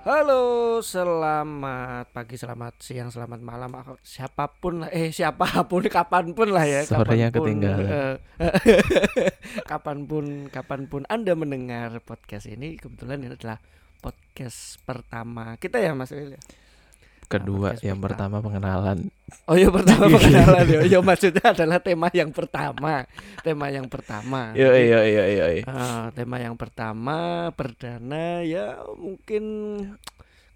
Halo, selamat pagi, selamat siang, selamat malam. Siapa pun eh siapa pun, kapan pun lah ya. Sorenya kapan pun, ketinggalan. eh, kapan pun, kapan pun Anda mendengar podcast ini, kebetulan ini adalah podcast pertama kita ya, Mas Wil. Kedua, yang pertama. pertama pengenalan. Oh ya pertama pengenalan ya. Ya maksudnya adalah tema yang pertama, tema yang pertama. Iya iya iya iya. iya. Ah, tema yang pertama perdana ya mungkin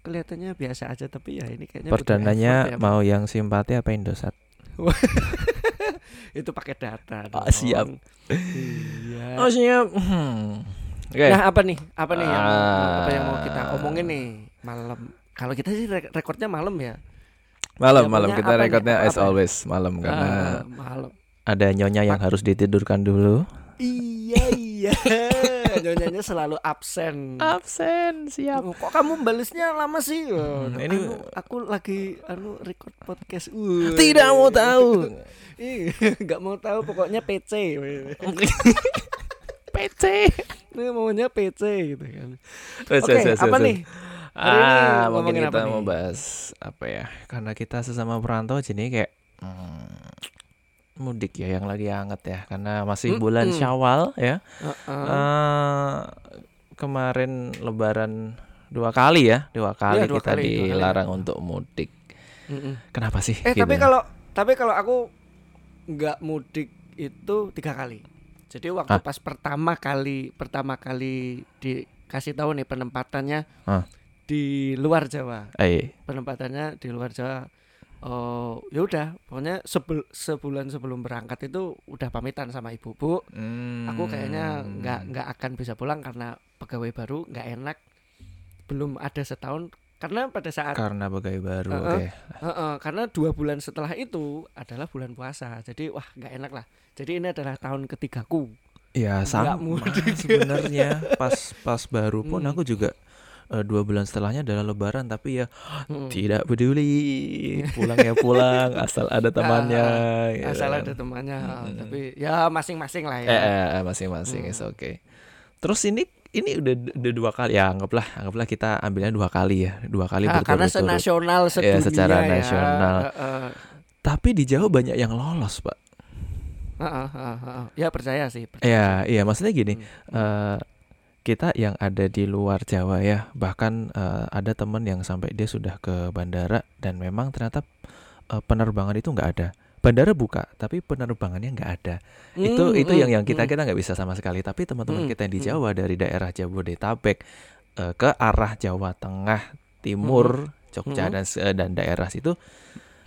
kelihatannya biasa aja tapi ya ini kayaknya Perdananya ya, mau yang simpati apa Indosat? Itu pakai data Ah, dong. siap. Iya. Oh siap. Hmm. Oke. Nah, apa nih? Apa nih yang Ah. apa yang mau kita omongin nih malam? Kalau kita sih re- rekornya malam ya. malam ya, malam kita Apa- as apa? always malam karena Ah, malam. ada nyonya yang harus ditidurkan dulu. Iya iya. Nyonyanya selalu absen. Absen siap. Oh, Kok kamu balasnya lama sih? Oh, Hmm, ini- anu, aku lagi anu record podcast. Uh. Tidak mau tahu. Nggak mau tahu pokoknya PC. PC. Ini maunya PC gitu kan. Oke, wes, apa nih? Ini Ah, mungkin kita apa mau nih? bahas apa ya? Karena kita sesama perantau jadi kayak hmm, mudik ya yang lagi hangat ya karena masih bulan Mm-mm. Syawal ya. Heeh. Eh, kemarin Lebaran dua kali ya, dua kali Iya, dua kita kali, dua kali. dilarang untuk mudik. Mm-mm. Kenapa sih? Eh gitu? tapi kalau tapi kalau aku nggak mudik itu tiga kali. Jadi waktu Ah. pas pertama kali pertama kali dikasih tahu nih penempatannya Ah. Di luar Jawa. Eh, penempatannya di luar Jawa. Oh, ya udah, pokoknya sebel- sebulan sebelum berangkat itu udah pamitan sama ibu bu. Aku kayaknya hmm. nggak nggak akan bisa pulang karena pegawai baru nggak enak. Belum ada setahun karena pada saat karena pegawai baru. Heeh. Oke. Heeh, karena dua bulan setelah itu adalah bulan puasa. Jadi wah nggak enak lah. Jadi ini adalah tahun ketigaku. Ya sama sebenarnya pas pas baru pun Hmm. aku juga eh, dua bulan setelahnya adalah Lebaran tapi ya Mm. tidak peduli pulang ya pulang asal ada temannya. gitu Asal kan. ada temannya, Mm-mm. tapi ya masing-masing lah ya. Eh, eh, eh, masing-masing Hmm. is oke. Terus ini ini udah udah dua kali ya anggaplah anggaplah kita ambilnya dua kali ya dua kali Ah, karena senasional sedunia secara ya. nasional. Heeh. Tapi di Jawa banyak yang lolos pak. Heeh, heeh, heeh. Ya percaya sih. percaya Iya iya maksudnya gini Hmm. eh, kita yang ada di luar Jawa ya bahkan eh, ada temen yang sampai dia sudah ke bandara dan memang ternyata eh, penerbangan itu nggak ada. Bandara buka tapi penerbangannya nggak ada. itu Hmm, itu hmm, yang yang kita hmm. kita nggak bisa sama sekali tapi teman-teman Hmm, kita yang di hmm. Jawa dari daerah Jabodetabek eh, ke arah Jawa Tengah Timur Jogja Hmm. dan dan daerah situ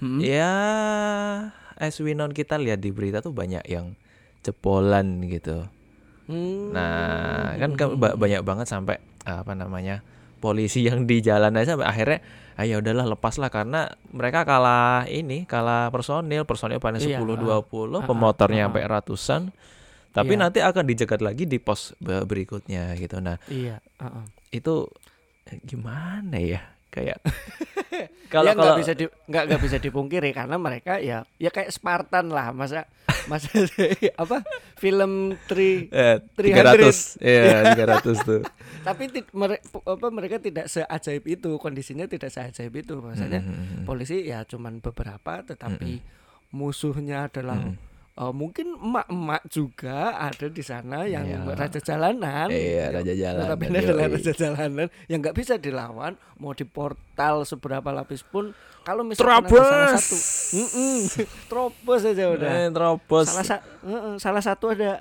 Hmm. ya as we know kita lihat di berita tuh banyak yang jebolan gitu Hmm. nah kan ba- banyak banget sampai apa namanya polisi yang di jalan aja sampai akhirnya ah ya udahlah lepas lah karena mereka kalah ini kalah personil personil paling Iya, 10 ah. 20 Ah, pemotornya sampai ratusan tapi Iya. nanti akan dicegat lagi di pos be- berikutnya gitu nah Iya. itu eh, gimana ya kayak ya kalau nggak kalau bisa di nggak nggak bisa dipungkiri karena mereka ya ya kayak Spartan lah. Masa masa apa? Film tri eh, 300. 300 iya 300 tuh. Tapi ti- mere- apa mereka tidak seajaib itu. Kondisinya tidak seajaib itu. Maksudnya Mhm. polisi ya cuman beberapa tetapi musuhnya adalah Mhm. Eh, mungkin emak-emak juga ada di sana yang Iya. raja jalanan. Iya raja jalan Notabene adalah raja jalanan yang nggak bisa dilawan mau di portal seberapa lapis pun kalau misalkan ada salah Terobos. satu. Terobos aja udah. Eh, terobos. Salah sa- salah satu ada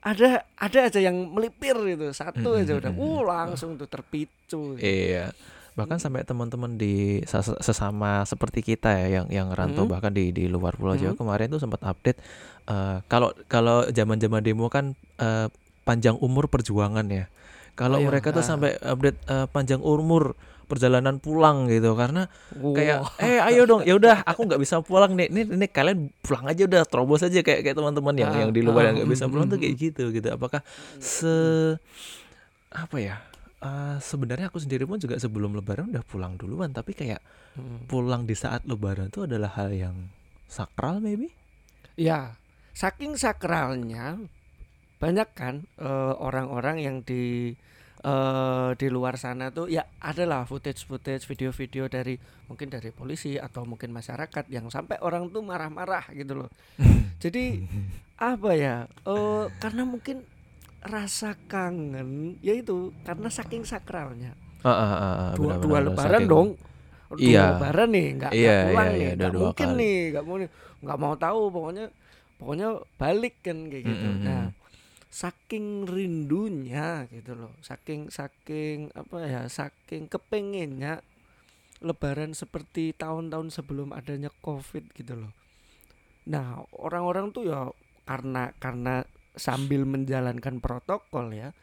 ada ada aja yang melipir itu satu aja udah. Uh langsung tuh terpicu. Iya. Bahkan sampai teman-teman di ses- sesama seperti kita ya yang yang rantau Hmm. bahkan di di luar Pulau Jawa Hmm. kemarin tuh sempat update eh, kalau kalau zaman-zaman demo kan eh, panjang umur perjuangan ya. Kalau Oh, iya. mereka tuh Ah. sampai update eh, panjang umur perjalanan pulang gitu karena kayak Wah. eh ayo dong ya udah aku nggak bisa pulang nih ini, ini kalian pulang aja udah terobos aja kayak kayak teman-teman yang Ah, yang di luar ah, yang nggak bisa mm, pulang tuh mm, kayak gitu gitu apakah se apa ya eh, sebenarnya aku sendiri pun juga sebelum lebaran udah pulang duluan tapi kayak Hmm. pulang di saat lebaran itu adalah hal yang sakral maybe ya saking sakralnya banyak kan eh, orang-orang yang di uh, di luar sana tuh ya adalah footage-footage video-video dari mungkin dari polisi atau mungkin masyarakat yang sampai orang tuh marah-marah gitu loh. Jadi apa ya? Uh, karena mungkin rasa kangen yaitu karena saking sakralnya. Uh, uh, uh, dua, benar, dua benar, lebaran saking- dong. Dua Iya. lebaran nih, nggak Iya, pulang iya, nih, iya, nggak mungkin kali. nih, nggak mau nih, nggak mau tahu pokoknya pokoknya balik kan kayak gitu. Mm, mm, Nah, saking rindunya gitu loh, saking saking apa ya, saking kepengennya lebaran seperti tahun-tahun sebelum adanya Covid gitu loh. Nah, orang-orang tuh ya karena karena sambil menjalankan protokol ya,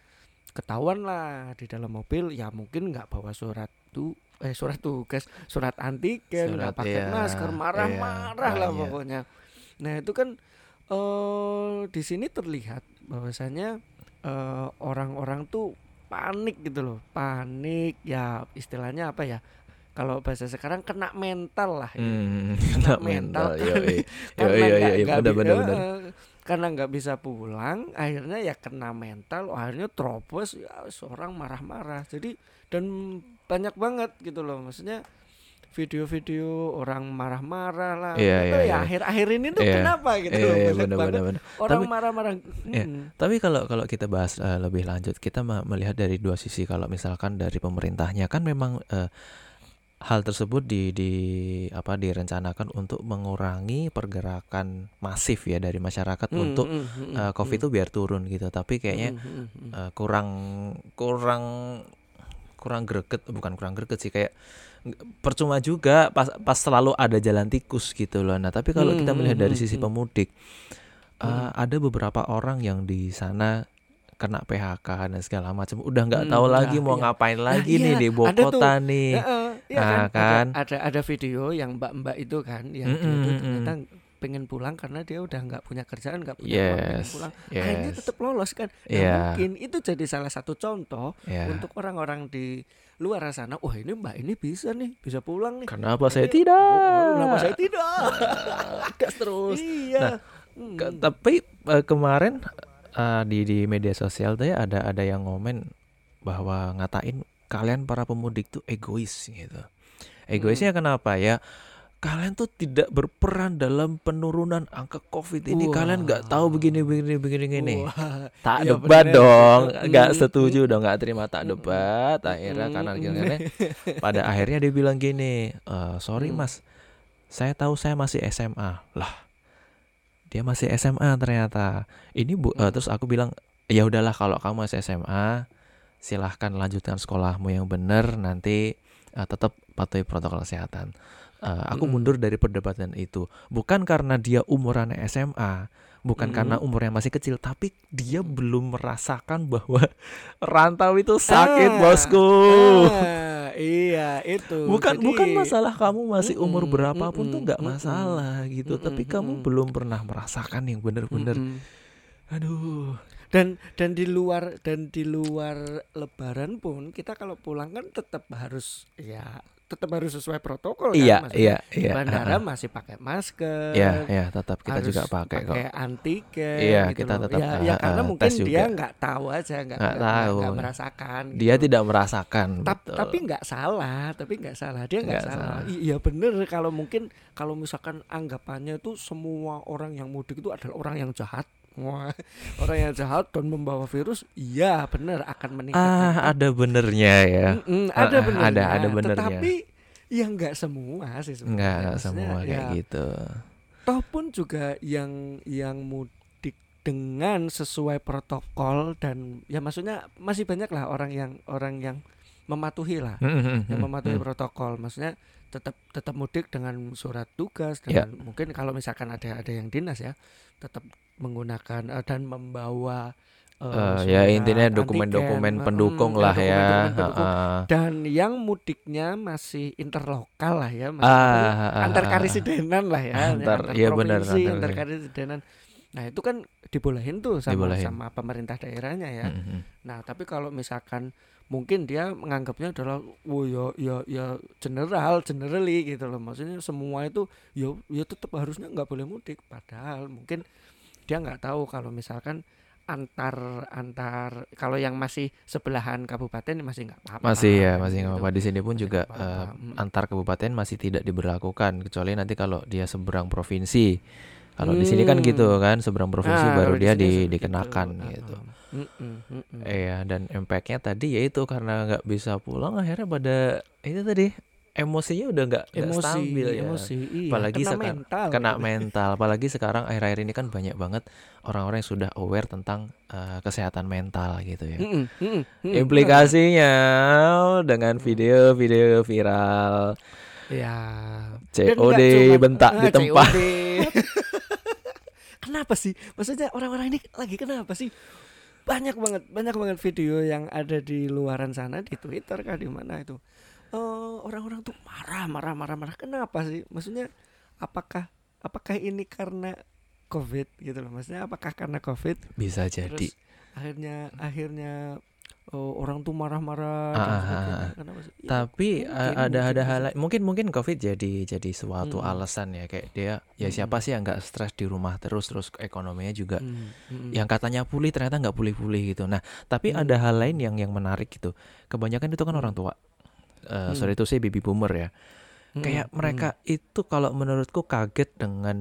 ketahuan lah di dalam mobil ya mungkin nggak bawa surat tuh eh surat tugas, surat antigen, nggak Surat, pakai iya, masker, marah-marah iya, lah ah, iya. pokoknya. Nah, itu kan eh di sini terlihat bahwasanya eh, orang-orang tuh panik gitu loh, panik ya istilahnya apa ya? Kalau bahasa sekarang kena mental lah. ya Hmm, kena mental. mental iya, nggak- iya, iya, nggak benar, benar, benar. Karena nggak bisa pulang akhirnya ya kena mental akhirnya terobos ya seorang marah-marah jadi dan banyak banget gitu loh maksudnya video-video orang marah-marah lah Iya, Itu iya, ya iya. akhir-akhir ini tuh Iya. kenapa gitu Iya, loh benar, banget benar, benar. orang Tapi- marah-marah Iya. Mm. Tapi kalau kalau kita bahas eh, lebih lanjut, kita me- melihat dari dua sisi. Kalau misalkan dari pemerintahnya kan memang eh, hal tersebut di di apa direncanakan untuk mengurangi pergerakan masif ya dari masyarakat Mm, untuk mm, mm, eh, COVID mm. itu biar turun gitu. Tapi kayaknya Mm, mm, mm. eh, kurang kurang kurang greget bukan kurang greget sih kayak percuma juga pas pas selalu ada jalan tikus gitu loh. Nah, tapi kalau kita Hmm, melihat hmm, dari hmm, sisi hmm. pemudik Hmm. ada beberapa orang yang di sana kena PHK dan segala macam udah nggak Hmm, tahu lagi mau iya. ngapain Nah, lagi nih iya, di kota nih. Heeh, iya kan? kan? Ada, ada ada video yang mbak-mbak itu kan yang Mm-mm, tuh mm-mm. ternyata pengen pulang karena dia udah nggak punya kerjaan nggak punya uang pengen Yes, pulang akhirnya yes, tetap lolos kan nah, Iya. mungkin itu jadi salah satu contoh ya. untuk orang-orang di luar sana wah ini mbak ini bisa nih bisa pulang nih Kenapa saya Ini- tidak? oh, kenapa saya tidak gas terus. iya Nah, Hmm. Ke- tapi eh, kemarin eh, di di media sosial tuh ya ada ada yang ngomen bahwa ngatain kalian para pemudik tuh egois gitu. Egoisnya kenapa ya? Kalian tuh tidak berperan dalam penurunan angka COVID ini. Kalian nggak tahu Wah. begini begini begini gini. Wah, Tak iya debat bener. dong, nggak Mm, setuju dong, nggak terima tak Mm, debat. Akhirnya Mm, kanan mm. kiri pada akhirnya dia bilang gini, "Eh, sorry Mm. mas, saya tahu saya masih SMA lah. Dia masih SMA ternyata. Ini bu, eh, Mm. terus aku bilang ya udahlah kalau kamu masih SMA, silahkan lanjutkan sekolahmu yang benar. Nanti eh, tetap patuhi protokol kesehatan. Eh, aku Mm. mundur dari perdebatan itu bukan karena dia umurannya SMA, bukan Mm. karena umurnya masih kecil, tapi dia belum merasakan bahwa rantau itu sakit, Ah, bosku. ah, iya itu bukan Jadi- bukan masalah kamu masih umur Mm-mm, berapapun tuh mm-mm, nggak masalah gitu, tapi mm-mm, kamu belum pernah merasakan yang benar-benar. Mm-mm. Aduh. Dan dan di luar dan di luar lebaran pun kita kalau pulang kan tetap harus ya tetap harus sesuai protokol kan Iya maksudnya iya iya. bandara ah. masih pakai masker Iya iya tetap kita juga pakai kok. antigen Iya, gitu kita loh. tetap, ya, uh, ya uh, karena tes mungkin dia nggak tahu aja nggak tahu. nggak merasakan Dia gitu. tidak merasakan. Tap- betul. tapi nggak salah tapi nggak salah dia nggak salah. salah. Iya bener kalau mungkin kalau misalkan anggapannya itu semua orang yang mudik itu adalah orang yang jahat Wah, orang yang jahat dan membawa virus iya bener akan meningkatkan ah ada benernya ya. Mm-mm, Ah, ada ah, benernya ada- ada benernya. tetapi ya nggak semua sih sebenarnya. Maksudnya, semua kayak ya, gitu. toh pun juga yang yang mudik dengan sesuai protokol dan ya maksudnya masih banyak lah orang yang orang yang mematuhi lah yang mematuhi protokol maksudnya tetap tetap mudik dengan surat tugas Ya. dengan mungkin kalau misalkan ada ada yang dinas ya tetap menggunakan eh, dan membawa eh, Eh, ya intinya dokumen-dokumen pendukung mm, lah eh, ya. dokumen-dokumen pendukung. Heeh. dan yang mudiknya masih interlokal lah ya maksudnya ah, ah, antar karisidenan lah ya Antar, iya benar, provinsi, antar- antar karisidenan nah itu kan dibolehin tuh sama Dibolehin. sama pemerintah daerahnya ya Mm, mm. Nah, tapi kalau misalkan mungkin dia menganggapnya adalah oh ya ya ya general generally gitu loh. Maksudnya semua itu ya ya tetap harusnya nggak boleh mudik padahal mungkin dia nggak tahu kalau misalkan antar antar kalau yang masih sebelahan kabupaten masih nggak apa-apa. Masih ya, masih nggak gitu. apa-apa. Di sini pun Masih juga apa-apa. Mm. antar kabupaten masih tidak diberlakukan kecuali nanti kalau dia seberang provinsi. Kalau di sini kan Hmm. gitu kan, seberang provinsi Nah, baru dia di, dikenakan itu. gitu. Heeh. Mm-mm, mm-mm. Iya, dan impactnya tadi yaitu karena nggak bisa pulang akhirnya pada itu tadi emosinya udah nggak stabil ya. emosi, iya. Apalagi kena sekarang- mental. Kena mental, apalagi sekarang akhir-akhir ini kan banyak banget orang-orang yang sudah aware tentang eh, kesehatan mental gitu ya. Mm-mm, mm-mm, mm-mm. Implikasinya dengan video-video viral Ya. COD cuman- bentak di Ah, tempat. Kenapa sih? Maksudnya orang-orang ini lagi kenapa sih? Banyak banget, banyak banget video yang ada di luaran sana di Twitter kah di mana itu. Eh, orang-orang tuh marah, marah, marah, marah. Kenapa sih? Maksudnya apakah apakah ini karena COVID gitu loh? Maksudnya apakah karena COVID Bisa jadi. terus akhirnya akhirnya oh, orang tuh marah-marah Ah, ah, ah? Ya, Tapi mungkin, a- ada mungkin ada hal lain- mungkin mungkin COVID jadi jadi suatu Mm-mm. alasan ya kayak dia ya Mm-mm. siapa sih yang nggak stres di rumah terus terus ekonominya juga Hmm, hmm. yang katanya pulih ternyata nggak pulih-pulih gitu. Nah, tapi Hmm. ada hal lain yang yang menarik gitu. Kebanyakan itu kan Hmm. orang tua. Eh Hmm. sorry itu sih baby boomer ya. Hmm, Kayak hmm. mereka itu kalau menurutku kaget dengan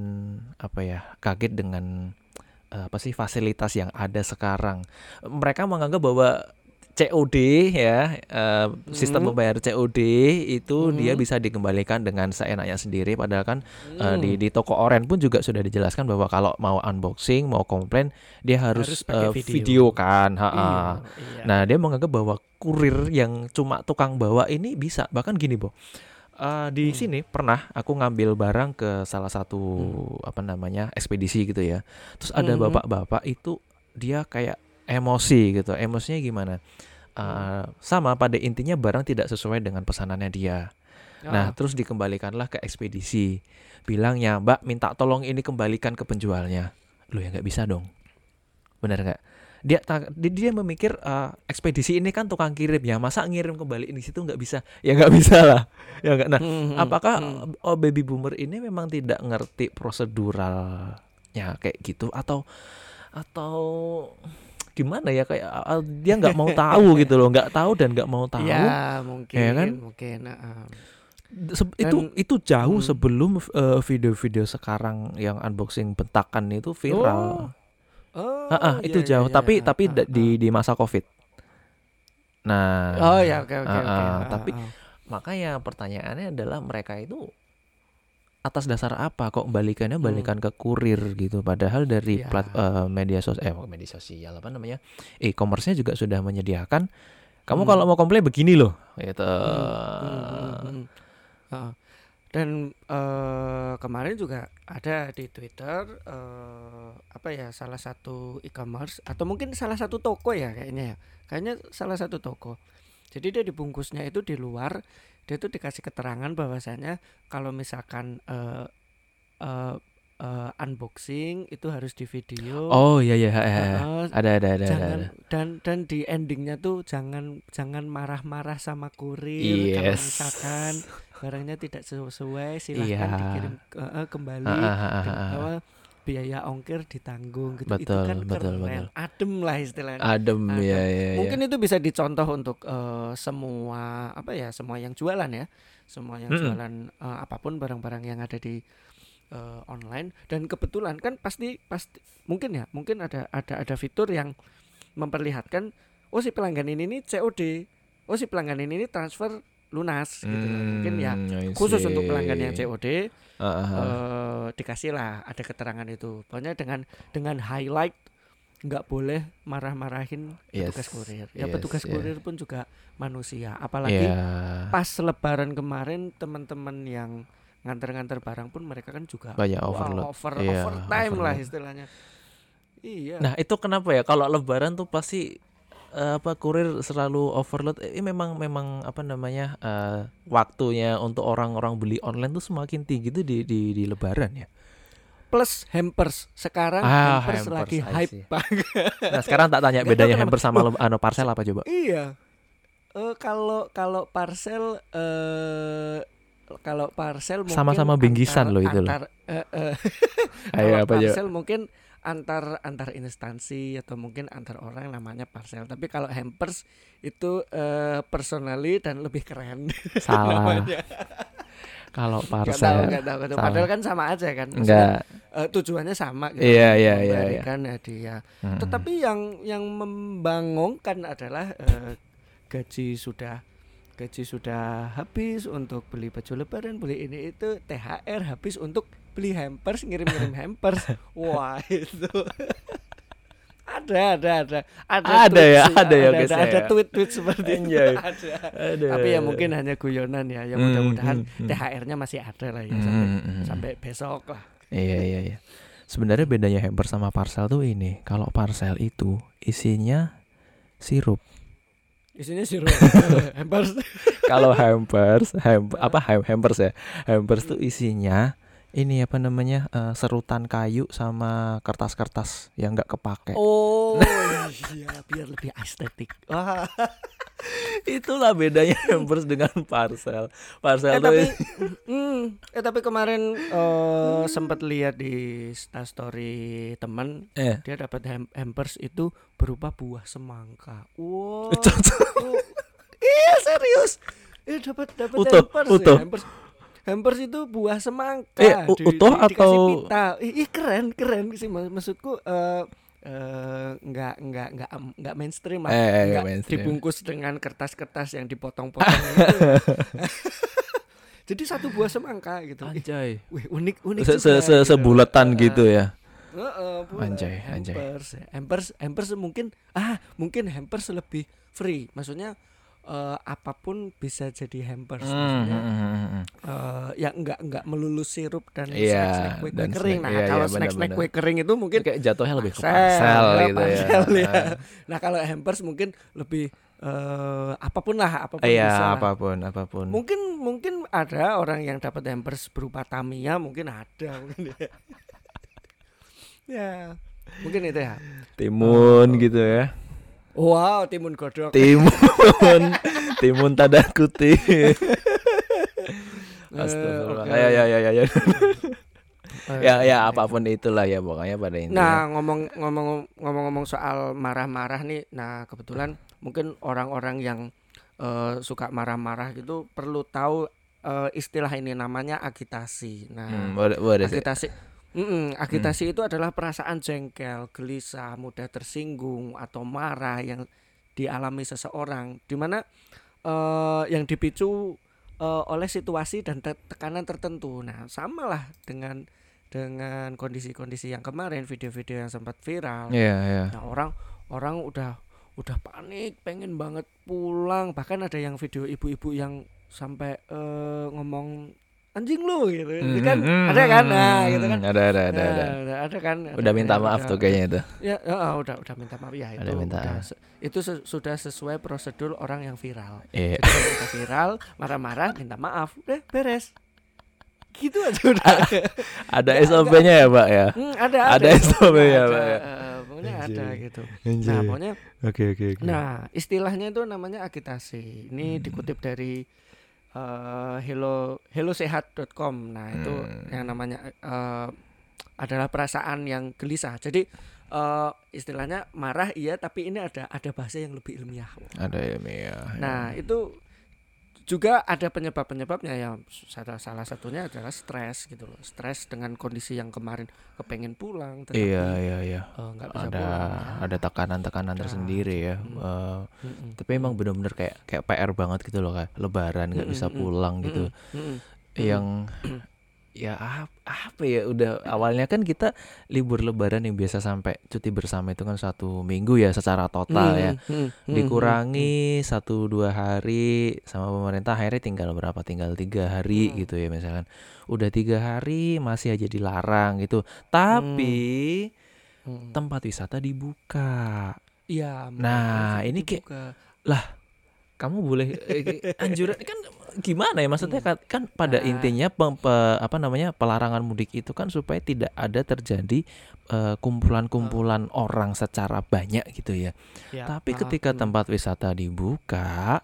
apa ya? Kaget dengan eh, apa sih fasilitas yang ada sekarang. Mereka menganggap bahwa COD ya, eh, sistem Hmm. pembayaran COD itu dia Hmm. bisa dikembalikan dengan seenaknya sendiri padahal kan Hmm. di di toko oren pun juga sudah dijelaskan bahwa kalau mau unboxing, mau komplain dia harus, Harus eh, video. video. kan, ha-ha. Iya, iya. Nah, dia menganggap bahwa kurir yang cuma tukang bawa ini bisa. Bahkan gini, Bo. Eh, di Hmm. sini pernah aku ngambil barang ke salah satu Hmm. apa namanya ekspedisi gitu ya. Terus ada Mhm. bapak-bapak itu dia kayak emosi gitu. Emosinya gimana? Hmm. sama pada intinya barang tidak sesuai dengan pesanannya dia. Nah, Ah, terus dikembalikanlah ke ekspedisi. Bilangnya, Mbak, minta tolong ini kembalikan ke penjualnya. Loh ya nggak bisa dong. Benar nggak? Dia, dia dia memikir eh, ekspedisi ini kan tukang kirim ya, masa ngirim kembali di situ nggak bisa? Ya nggak bisa lah. Ya nggak. Nah, hmm, hmm, apakah hmm. oh, baby boomer ini memang tidak ngerti proseduralnya kayak gitu atau atau gimana ya kayak ah, dia nggak mau tahu gitu loh, nggak tahu dan nggak mau tahu. Ya, mungkin, Ya kan? mungkin. ah, ah. Se- itu Dan- itu jauh hmm. sebelum eh, video-video sekarang yang unboxing bentakan itu viral. Oh, Ah, ah, iya, itu iya, jauh, iya, tapi ah, tapi ah, da- di ah. di masa Covid. Nah, Oh ya, oke oke ah, oke. ah, ah, tapi ah. makanya pertanyaannya adalah mereka itu atas dasar apa kok balikannya Hmm. balikan ke kurir gitu padahal dari Ya. plat eh, media sosial eh media sosial apa namanya e-commerce-nya juga sudah menyediakan kamu Hmm. kalau mau komplain begini loh gitu Hmm, hmm, hmm, hmm. Ah. Dan eh, kemarin juga ada di Twitter eh, apa ya salah satu e-commerce atau mungkin salah satu toko ya kayaknya ya. Kayaknya salah satu toko. Jadi dia dibungkusnya itu di luar, dia tuh dikasih keterangan bahwasanya kalau misalkan eh, eh, eh, unboxing itu harus di video. oh iya iya, iya, iya. Heeh, ada ada ada, ada, jangan ada. dan dan di endingnya tuh jangan jangan marah-marah sama kurir kalau Yes. misalkan barangnya tidak sesuai silahkan Iya. dikirim ke- eh, kembali Ah, ah, ah, ah, biaya ongkir ditanggung gitu itu Betul, kan betul, keren betul. adem lah istilahnya adem Adem. ya ya ya. mungkin itu bisa dicontoh untuk eh, semua apa ya semua yang jualan ya semua yang Mm-mm. jualan eh, apa pun barang-barang yang ada di eh, online dan kebetulan kan pasti pasti mungkin ya mungkin ada ada ada fitur yang memperlihatkan oh si pelanggan ini nih COD oh si pelanggan ini nih transfer lunas gitu loh. mungkin ya Hmm, khusus untuk pelanggan yang. COD Ah, ah, ah. eh dikasih lah ada keterangan itu pokoknya dengan dengan highlight nggak boleh marah-marahin petugas Yes, kurir ya yes, petugas yeah. kurir pun juga manusia apalagi Ya, pas lebaran kemarin teman-teman yang nganter-nganter barang pun mereka kan juga banyak overload. over Iya, overtime lah overload. istilahnya iya Nah itu kenapa ya kalau Lebaran tuh pasti eh, apa kurir selalu overload. Ini memang memang apa namanya eh, waktunya untuk orang-orang beli online tuh semakin tinggi tuh di di, di Lebaran ya. plus hampers sekarang Ah, hampers, hampers, lagi hype banget Nah sekarang tak tanya bedanya kenapa. hamper sama le- anu parcel apa coba? Iya. Eh kalau kalau parcel eh kalau parcel mungkin Sama-sama bingkisan loh itu loh. antar, eh, eh, Ayo apa parcel mungkin antar antar instansi atau mungkin antar orang namanya parcel. Tapi kalau hampers itu eh personally dan lebih keren. Salah. Kalau tahu, parcel. nggak tahu, nggak tahu. salah. Padahal kan sama aja kan. Maksudnya, Enggak. eh, tujuannya sama gitu. Iya, iya, iya. Memberikan hadiah. Mm-mm. Tetapi yang yang membangunkan adalah eh, gaji sudah gaji sudah habis untuk beli baju lebaran, beli ini itu THR habis untuk beli hampers, ngirim-ngirim hampers. Wah, itu ada ada ada ada Ada tweet ya, sih, ada ya, guys, ada, ada ya. tweet-tweet seperti itu Anjay. ada. Aduh. Tapi ya mungkin hanya guyonan ya. Ya Hmm, mudah-mudahan hmm, hmm. THR-nya masih ada lah ya sampai Mm, mm, mm. sampai besok lah. Iya iya iya. Sebenarnya bedanya hamper sama parcel tuh ini. Kalau parcel itu isinya sirup. Isinya sirup hampers. Kalau hampers, ham, apa ham, hampers ya? Hampers tuh isinya ini apa namanya eh, serutan kayu sama kertas-kertas yang nggak kepake. Oh iya biar lebih estetik. Wah. Itulah bedanya hampers dengan parcel. Parcel Eh tapi hmm, eh tapi kemarin eh sempat lihat di story teman eh dia dapat ham- hampers itu berupa buah semangka. Wow. Iya serius. Eh dapat dapat hampers utuh. ya, hampers. Hampers itu buah semangka. Eh, u- utuh dikasih atau- pita. Ih, ih, keren keren sih Mak- maksudku eh eh, nggak nggak nggak nggak mainstream lah. Eh, eh, Nggak mainstream. dibungkus dengan kertas-kertas yang dipotong-potong itu. Jadi satu buah semangka gitu. Anjay. Wih, unik unik Se, se, se, gitu. sebulatan Heeh. gitu ya. Heeh, buat Anjay, anjay. Hampers, ya. hampers, hampers mungkin ah mungkin hampers lebih free. Maksudnya eh, apa pun bisa jadi hampers. Hmm, Maksudnya hmm, hmm, hmm. eh, yang enggak enggak melulu sirup dan Iya, snack-snack kue, kue dan kering. snack. Nah, Iya, kalau iya, snack-snack benar-benar. kue kering itu mungkin kayak jatuhnya lebih ke ya, gitu ya. ya. Nah, kalau hampers mungkin lebih eh, apa pun lah, apa pun Iya, bisa lah. apa pun, apa pun. Mungkin mungkin ada orang yang dapat hampers berupa Tamiya, mungkin ada mungkin ya. ya, mungkin itu ya. Timun gitu ya. Wow, timun godok. Timun, timun tadakuti. Eh, Astagfirullah. Ya, ya, ya, ya, ya. Eh, ya, ya, apa pun itulah ya pokoknya pada intinya. Nah, ngomong ngomong ngomong-ngomong soal marah-marah nih. Nah, kebetulan mungkin orang-orang yang eh, suka marah-marah gitu perlu tahu eh, istilah ini namanya agitasi. Nah, Hmm, boleh sih. agitasi Mm-mm, agitasi itu adalah perasaan jengkel, gelisah, mudah tersinggung atau marah yang dialami seseorang di mana eh, yang dipicu eh, oleh situasi dan te- tekanan tertentu. Nah, samalah dengan dengan kondisi-kondisi yang kemarin video-video yang sempat viral. Iya, iya. Nah, orang orang udah udah panik, pengen banget pulang. Bahkan ada yang video ibu-ibu yang sampai eh, ngomong anjing lu gitu. Itu kan Hmm, ada kan? hmm, Nah, gitu kan. Ada, ada, ada, Nah, ada. udah ada kan. Ada- Udah minta ya, maaf udah- tuh kayaknya itu. Ya, ya, udah udah minta maaf ya itu. Udah minta udah itu se- sudah sesuai prosedur orang yang viral. Iya. Jadi kalau udah viral, marah-marah, minta maaf, udah beres. Gitu aja udah. Ada Nggak- SOP-nya ya, Pak ya. Hmm, ada Ada SOP ya, ada, Pak, ya? eh, pokoknya ada Anjay. gitu. Nah, Anjay. pokoknya Oke, oke, oke. Nah, istilahnya itu namanya agitasi. Ini Hmm. dikutip dari eh, hello hellosehat.com. Nah, itu Hmm. yang namanya eh, adalah perasaan yang gelisah. Jadi eh, istilahnya marah iya, tapi ini ada ada bahasa yang lebih ilmiah. Ada ya, Mia. Nah, itu juga ada penyebab-penyebabnya ya salah salah satunya adalah stres gitu loh stres dengan kondisi yang kemarin kepengen pulang tetapi Iya, iya, iya. nggak bisa Ada pulang ya. ada tekanan-tekanan Ada. tersendiri ya. Mm. Eh, Mm-mm. tapi emang bener-bener kayak kayak PR banget gitu loh kayak lebaran nggak bisa Mm-mm, mm, pulang gitu. Mm-mm, mm-mm. Yang ya ap- apa ya udah awalnya kan kita libur lebaran yang biasa sampai cuti bersama itu kan satu minggu ya secara total ya. Hmm, hmm, hmm, dikurangi satu dua hari sama pemerintah akhirnya tinggal berapa tinggal tiga hari Hmm. gitu ya misalkan udah tiga hari masih aja dilarang gitu tapi hmm, hmm. tempat wisata dibuka Iya. Nah, ini kayak- juga. Kamu boleh eh, anjuran kan gimana ya maksudnya kan, kan pada Nah. intinya pem- pe- apa namanya pelarangan mudik itu kan supaya tidak ada terjadi eh, kumpulan-kumpulan orang secara banyak gitu ya Ya, Tapi ah, ketika hmm. tempat wisata dibuka,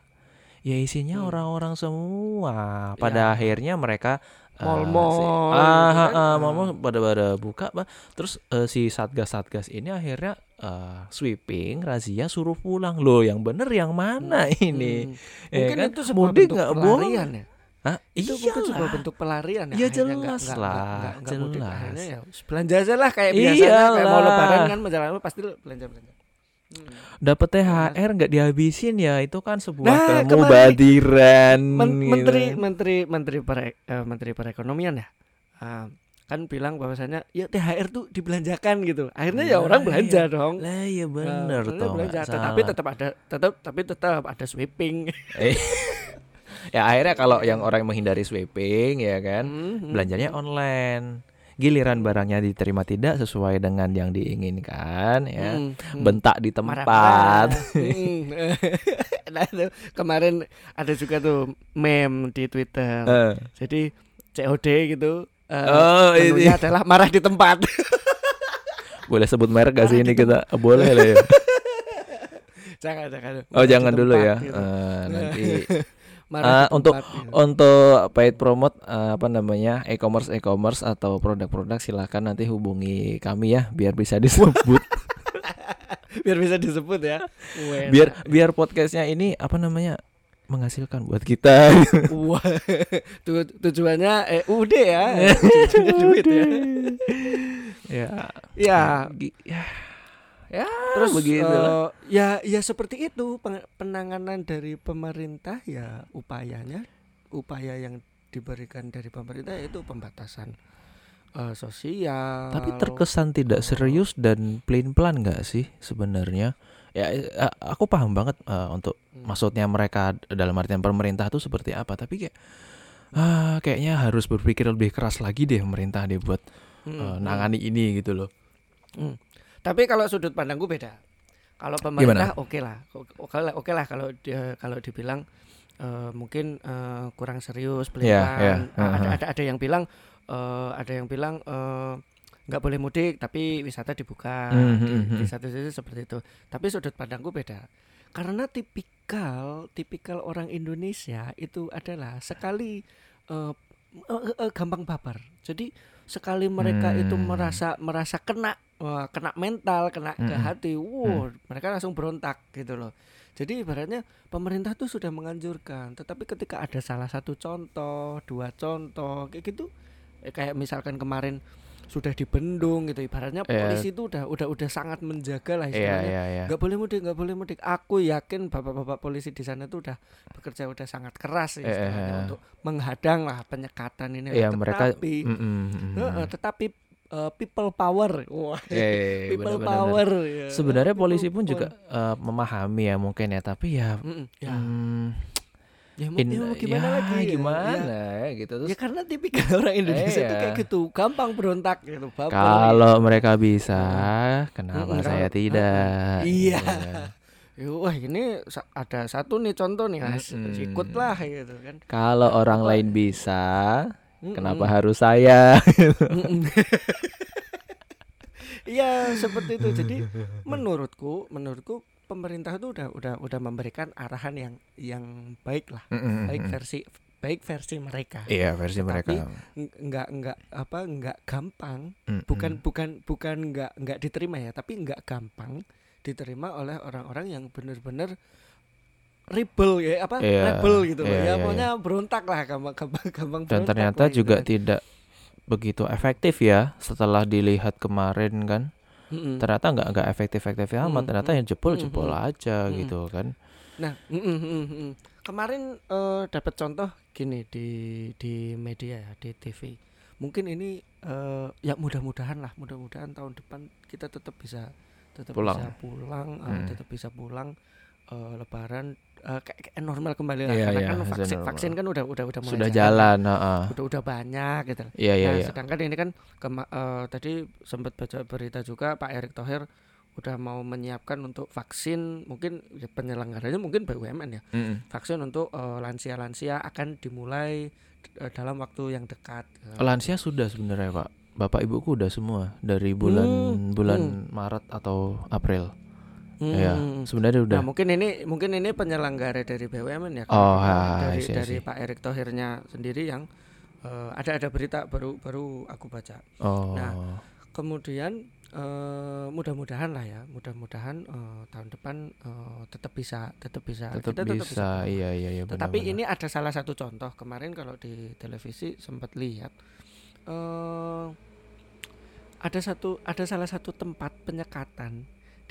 ya isinya Hmm. orang-orang semua. Pada Ya. akhirnya mereka eh, Mall-mall si- gitu ah, ah, kan. ah, Ah. mall-mall pada pada buka bah. terus eh, si satgas satgas ini akhirnya eh, sweeping razia suruh pulang loh yang bener yang mana ini Hmm. Ya Mungkin kan? itu sebuah mudik bentuk nggak boleh pelarian ya. Hah? Itu mungkin sebuah Iyalah. bentuk pelarian ya. Ya jelas lah, mudik. jelas. Akhirnya ya belanja aja lah kayak biasanya kayak mau Iyalah. lebaran kan menjelang pasti belanja belanja. dapat THR nggak dihabisin ya itu kan sebuah Nah, kemubadiran Men- gitu. menteri menteri menteri pere- eh, menteri perekonomian ya ah, kan bilang bahwasanya ya THR tuh dibelanjakan gitu akhirnya ya Nah, orang belanja iya. dong lah ya bener Nah, toh belanja. tetapi tetap ada tetap tapi tetap ada sweeping Eh, ya akhirnya kalau yang orang menghindari sweeping ya kan Hmm, belanjanya online giliran barangnya diterima tidak sesuai dengan yang diinginkan ya Hmm, hmm. bentak di tempat Hmm. nah, kemarin ada juga tuh meme di Twitter. Eh, Jadi COD gitu. Eh, Oh, ini. adalah marah di tempat. boleh sebut merek gak sih ini kita boleh lah ya jangan jangan. oh jangan dulu tempat ya gitu. Eh, nanti Marah di untuk- tempat, gitu. untuk paid promote eh, apa namanya e-commerce e-commerce atau produk-produk silakan nanti hubungi kami ya biar bisa disebut biar bisa disebut ya. Biar biar podcastnya ini apa namanya menghasilkan buat kita. Wah, tu- tujuannya eh UD ya. Tujuannya duit ya. ya. Ya, gi- ya. Ya Terus begitu eh, ya ya seperti itu penanganan dari pemerintah ya upayanya. Upaya yang diberikan dari pemerintah itu pembatasan eh, sosial. tapi terkesan tidak serius dan plain plan nggak sih sebenarnya ya eh, aku paham banget eh, untuk Hmm. maksudnya mereka dalam artian pemerintah itu seperti apa tapi kayak ah kayaknya harus berpikir lebih keras lagi deh pemerintah deh buat Hmm, eh, hmm. nangani ini gitu loh Tapi kalau sudut pandangku beda. Kalau pemerintah oke lah, oke lah, oke lah kalau dia kalau dibilang eh, mungkin eh, kurang serius pelan iya, Ada, uh-huh. ada ada yang bilang eh, ada yang bilang eh, nggak boleh mudik tapi wisata dibuka Hmm, di, hmm, di hmm. satu sisi seperti itu. Tapi sudut pandangku beda. Karena tipikal tipikal orang Indonesia itu adalah sekali eh, eh, eh, gampang baper. Jadi sekali mereka itu Hmm. merasa merasa kena wah, kena mental, kena ke Mm-mm. hati, wow, mereka langsung berontak gitu loh. Jadi ibaratnya pemerintah tuh sudah menganjurkan, tetapi ketika ada salah satu contoh, dua contoh kayak gitu, kayak misalkan kemarin sudah dibendung gitu, ibaratnya Iya. polisi itu udah udah udah sangat menjaga lah iya istilahnya. iya iya Nggak boleh mudik, nggak boleh mudik. Aku yakin bapak-bapak polisi di sana tuh udah bekerja udah sangat keras Eh, istilahnya eh. untuk menghadang lah penyekatan ini. Iya, mereka- tetapi, Mm, mm, mm, mm. tetapi eh, people power, wah, Iya, iya, iya, people benar-benar. power. ya. sebenarnya People polisi pun power. juga eh, memahami ya mungkin ya tapi ya ya, hmm, ya, mau- in- ya mau gimana ya, lagi? ya? gimana Ya, ya, gitu terus ya karena tipikal orang Indonesia itu Iya. kayak gitu, gampang berontak gitu. kalau mereka bisa kenapa Mm-mm, saya kalau- tidak Iya. kan. Ya, wah ini ada satu nih contoh nih, Mas. Mm-mm. ikutlah gitu kan. kalau orang Apa- lain bisa Mm-mm. kenapa harus saya. Iya seperti itu. Jadi menurutku, menurutku pemerintah itu udah udah udah memberikan arahan yang yang baik lah, Mm-mm, baik mm-mm. versi baik versi mereka. iya versi Tetapi, mereka Ng- Nggak nggak apa nggak gampang. Mm-mm. Bukan bukan bukan nggak nggak diterima ya, tapi nggak gampang diterima oleh orang-orang yang benar-benar rebel ya apa Iya, rebel gitu loh. iya, ya iya, pokoknya berontak lah gampang gampang gampang dan ternyata lah gitu juga kan. tidak begitu efektif ya setelah dilihat kemarin kan Mm-mm. ternyata nggak nggak efektif efektif amat Mm, ternyata mm, yang jebol mm, jebol mm, aja mm. gitu kan Nah, mm, mm, mm, mm. kemarin eh, dapat contoh gini di di media ya di TV. Mungkin ini eh, ya mudah-mudahan lah, mudah-mudahan tahun depan kita tetap bisa tetap Pulang. bisa pulang, eh, Hmm. tetap bisa pulang eh, Lebaran eh, kayak, kayak normal kembali lah. Iya, Karena iya, kan sudah vaksin normal. vaksin kan udah udah udah mulai sudah jalan heeh. udah udah banyak gitu. iya iya nah, iya sedangkan ini kan kema- eh, tadi sempat baca berita juga Pak Erick Thohir udah mau menyiapkan untuk vaksin mungkin ya penyelenggaranya mungkin BUMN ya Mm-mm. vaksin untuk eh, lansia-lansia akan dimulai eh, dalam waktu yang dekat. Eh, lansia sudah sebenarnya pak bapak ibuku udah semua dari bulan Hmm, bulan Maret atau April hmm, ya sebenarnya udah Nah mungkin ini mungkin ini penyelenggara dari BUMN ya. Oh, ha, dari I see, I dari. Pak Erick Thohirnya sendiri yang Eh, ada ada berita baru baru aku baca. Oh. Nah, Kemudian eh, mudah-mudahan lah ya, mudah-mudahan eh, tahun depan eh, tetap bisa tetap bisa tetap kita tetap bisa. pulang. Iya iya iya Tetapi benar-benar. ini ada salah satu contoh kemarin kalau di televisi sempat lihat eh ada satu ada salah satu tempat penyekatan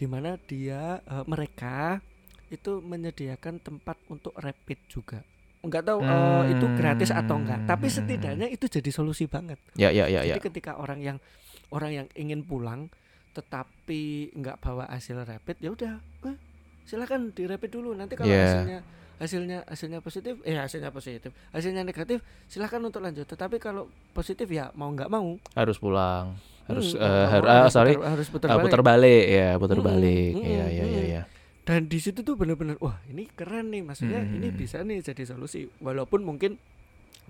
di mana dia eh, mereka itu menyediakan tempat untuk rapid juga. Enggak tahu eh, itu gratis atau enggak, tapi Hmm. setidaknya itu jadi solusi banget. Ya ya ya ya. Jadi ketika orang yang orang yang ingin pulang tetapi nggak bawa hasil rapid ya udah eh, silakan di rapid dulu nanti kalau Yeah. hasilnya hasilnya hasilnya positif eh hasilnya positif hasilnya negatif silakan untuk lanjut tetapi kalau positif ya mau nggak mau Harus pulang. Harus hmm, eh, ah, harus sorry. putar, harus putar Ah, balik. putar balik ya, putar Mm-mm, balik. mm-mm, Iya iya iya mm-mm. iya. dan di situ tuh bener-bener wah ini keren nih maksudnya ini Hmm. bisa nih jadi solusi walaupun mungkin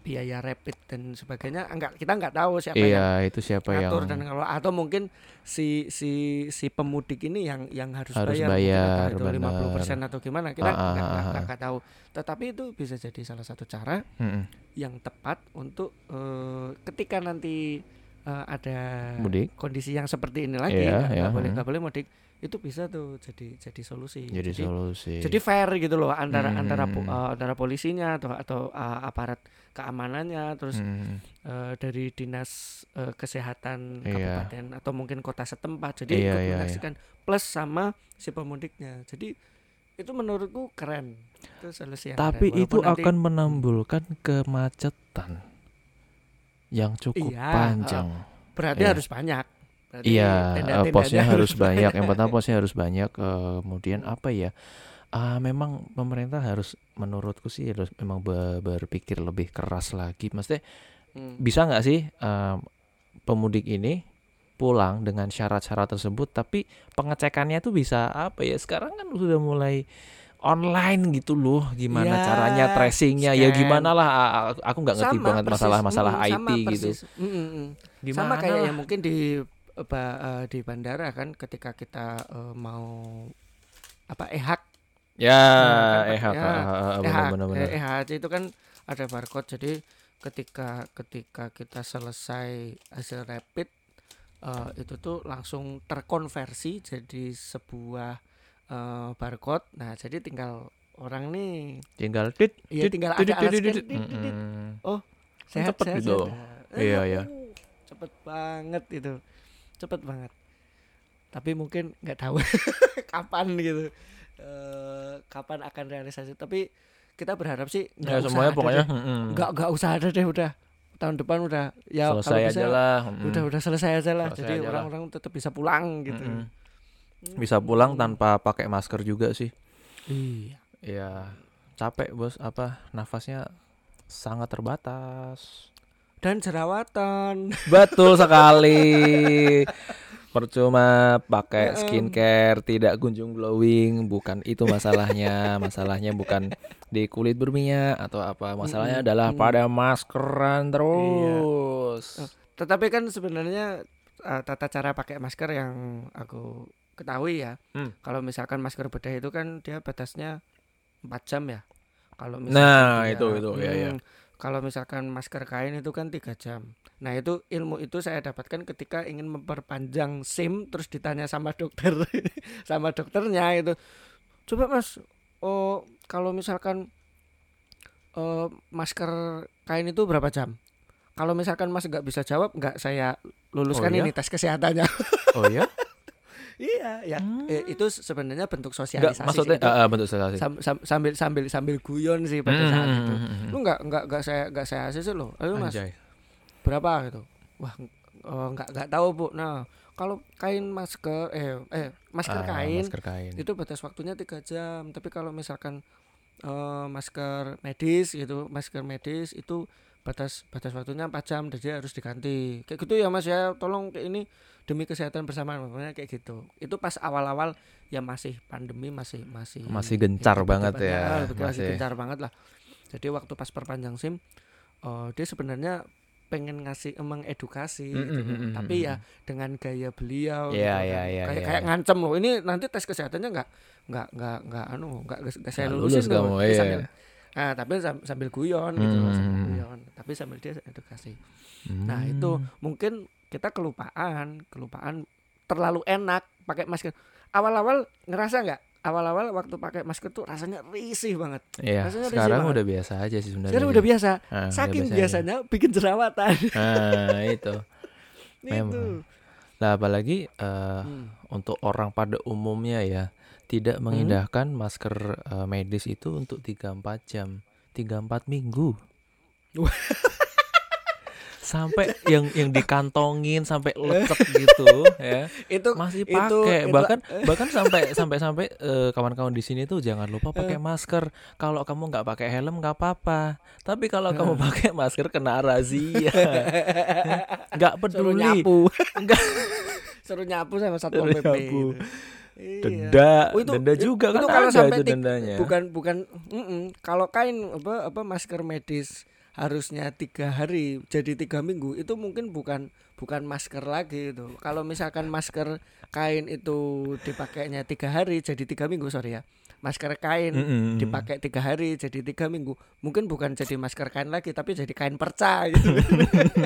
biaya rapid dan sebagainya enggak kita nggak tahu siapa yang Iya, itu siapa yang ngatur dan kalau atau mungkin si si si pemudik ini yang yang harus, Harus bayar, bayar, itu benar. 50% atau gimana kita Ah, ah, nggak ah, nggak- ah. nggak tahu tetapi itu bisa jadi salah satu cara Mm-mm. yang tepat untuk eh, ketika nanti eh, ada mudik kondisi yang seperti ini lagi Iya, nggak iya, nggak boleh hmm. nggak boleh mudik itu bisa tuh jadi jadi solusi jadi solusi. jadi fair gitu loh antara Hmm. antara po- eh, antara polisinya atau atau eh, aparat keamanannya terus Mm. eh, dari dinas eh, kesehatan Iya. kabupaten atau mungkin kota setempat jadi Iya, ikut iya, iya. plus sama si pemudiknya jadi itu menurutku keren itu solusi yang Tapi keren. itu nanti- akan menimbulkan kemacetan yang cukup Iya, panjang. berarti iya. harus banyak Berarti Iya, eh, tenda-tendanya posnya harus banyak. Yang pertama posnya harus banyak. eh, kemudian apa ya? Ah, memang pemerintah harus, menurutku sih harus memang be- berpikir lebih keras lagi. Maksudnya Hmm. bisa nggak sih eh, pemudik ini pulang dengan syarat-syarat tersebut, tapi pengecekannya tuh bisa apa ya? Sekarang kan sudah mulai online gitu loh. Gimana Iya, caranya tracingnya? Ya scan. gimana lah? Aku nggak ngerti Sama banget masalah-masalah mm, IT sama gitu. persis. Mm, mm, mm. Gimana sama kayak lah? yang mungkin di apa, eh, di bandara kan ketika kita eh, mau apa ehak Ya, kan, eh, Pak, ya, EH, benar-benar. eh, EHC itu kan ada barcode jadi ketika ketika kita selesai hasil rapid eh, itu tuh langsung terkonversi jadi sebuah eh, barcode nah jadi tinggal orang nih tinggal dit Iya, dit, tinggal dit, ada dit, alat. Mm-mm. sehat cepet sehat, gitu. sehat. Iya, iya. uh, cepet banget itu cepet banget. Tapi mungkin nggak tahu kapan gitu. Eh, kapan akan realisasi. Tapi kita berharap sih nggak Ya usah semuanya ada pokoknya nggak nggak usah ada deh udah. Tahun depan udah ya kalau selesai bisa aja lah. udah udah selesai aja lah. Selesai jadi orang-orang tetap bisa pulang gitu. Mm-mm. Bisa pulang Hmm. tanpa pakai masker juga sih. iya. Ya capek bos. Apa? Nafasnya sangat terbatas. Dan jerawatan Betul sekali. Percuma Ya, pakai skincare tidak kunjung glowing, bukan itu masalahnya. Masalahnya bukan di kulit berminyak atau apa. Masalahnya adalah pada maskeran terus. Oh, tetapi kan sebenarnya eh, tata cara pakai masker yang aku ketahui ya Hmm. kalau misalkan masker bedah itu kan dia batasnya 4 jam ya kalau Nah, dia- itu, itu, ya, ya. Kalau misalkan masker kain itu kan tiga jam nah itu ilmu itu saya dapatkan ketika ingin memperpanjang SIM terus ditanya sama dokter sama dokternya itu coba mas oh kalau misalkan eh, masker kain itu berapa jam kalau misalkan mas nggak bisa jawab nggak saya luluskan Oh, iya? ini tes kesehatannya Oh ya? iya ya. Eh, itu sebenarnya bentuk sosialisasi maksudnya sih. Itu ah, ah, betul sekali. sam- sam- sambil sambil sambil guyon sih pada saat Hmm, itu. hmm, hmm, lu nggak nggak nggak saya nggak saya ACC loh. Ayo mas Anjay. berapa gitu? Wah eh, nggak nggak tahu bu. Nah kalau kain masker eh eh masker Ah, kain masker kain. itu batas waktunya tiga jam. Tapi kalau misalkan eh, masker medis gitu masker medis itu batas batas waktunya 4 jam. Jadi harus diganti. Kayak gitu ya mas ya. Tolong kayak ini demi kesehatan bersama pokoknya kayak gitu itu pas awal-awal ya masih pandemi masih masih Masih gencar banget ya, Ah, betul, masih masih. gencar banget lah jadi waktu pas perpanjang sim eh, dia sebenarnya pengen ngasih emang edukasi Mm, gitu mm, loh. mm, mm, tapi ya dengan gaya beliau Iya, gitu kan. iya, kayak iya. kayak ngancem loh ini nanti tes kesehatannya nggak nggak nggak nggak anu nggak nggak saya lulusin lulus loh iya. sambil Nah, tapi sam- sambil guyon gitu loh, sambil Hmm. guyon. Tapi sambil dia edukasi. Nah, itu Hmm. mungkin kita kelupaan, kelupaan terlalu enak pakai masker. Awal-awal ngerasa nggak? Awal-awal waktu pakai masker tuh rasanya risih banget. Iya, rasanya risih sekarang banget. udah biasa aja sih sebenarnya. Sekarang udah biasa. Ah, udah Saking biasa aja. biasanya bikin jerawatan. Nah, itu. itu. Memang. Nah, apalagi eh, Hmm. untuk orang pada umumnya ya tidak mengindahkan masker eh, medis itu untuk 3-4 jam, 3-4 minggu. Sampai yang yang dikantongin sampai lecek gitu ya Itu masih itu- pakai itu- bahkan bahkan sampai sampai sampai eh, kawan-kawan di sini tuh jangan lupa pakai masker kalau kamu nggak pakai helm nggak apa-apa tapi kalau kamu pakai masker kena razia nggak suruh peduli nyapu. nggak suruh nyapu sama satpol Suruh PP. nyapu. Iya. denda Oh, itu- denda itu- juga kan itu kalau ada sampai itu dendanya bukan bukan mm-mm. kalau kain apa apa masker medis harusnya tiga hari jadi tiga minggu itu mungkin bukan bukan masker lagi itu. Kalau misalkan masker kain itu dipakainya tiga hari jadi tiga minggu sorry ya. Masker kain dipakai tiga hari jadi tiga minggu. Mungkin bukan jadi masker kain lagi tapi jadi kain perca gitu.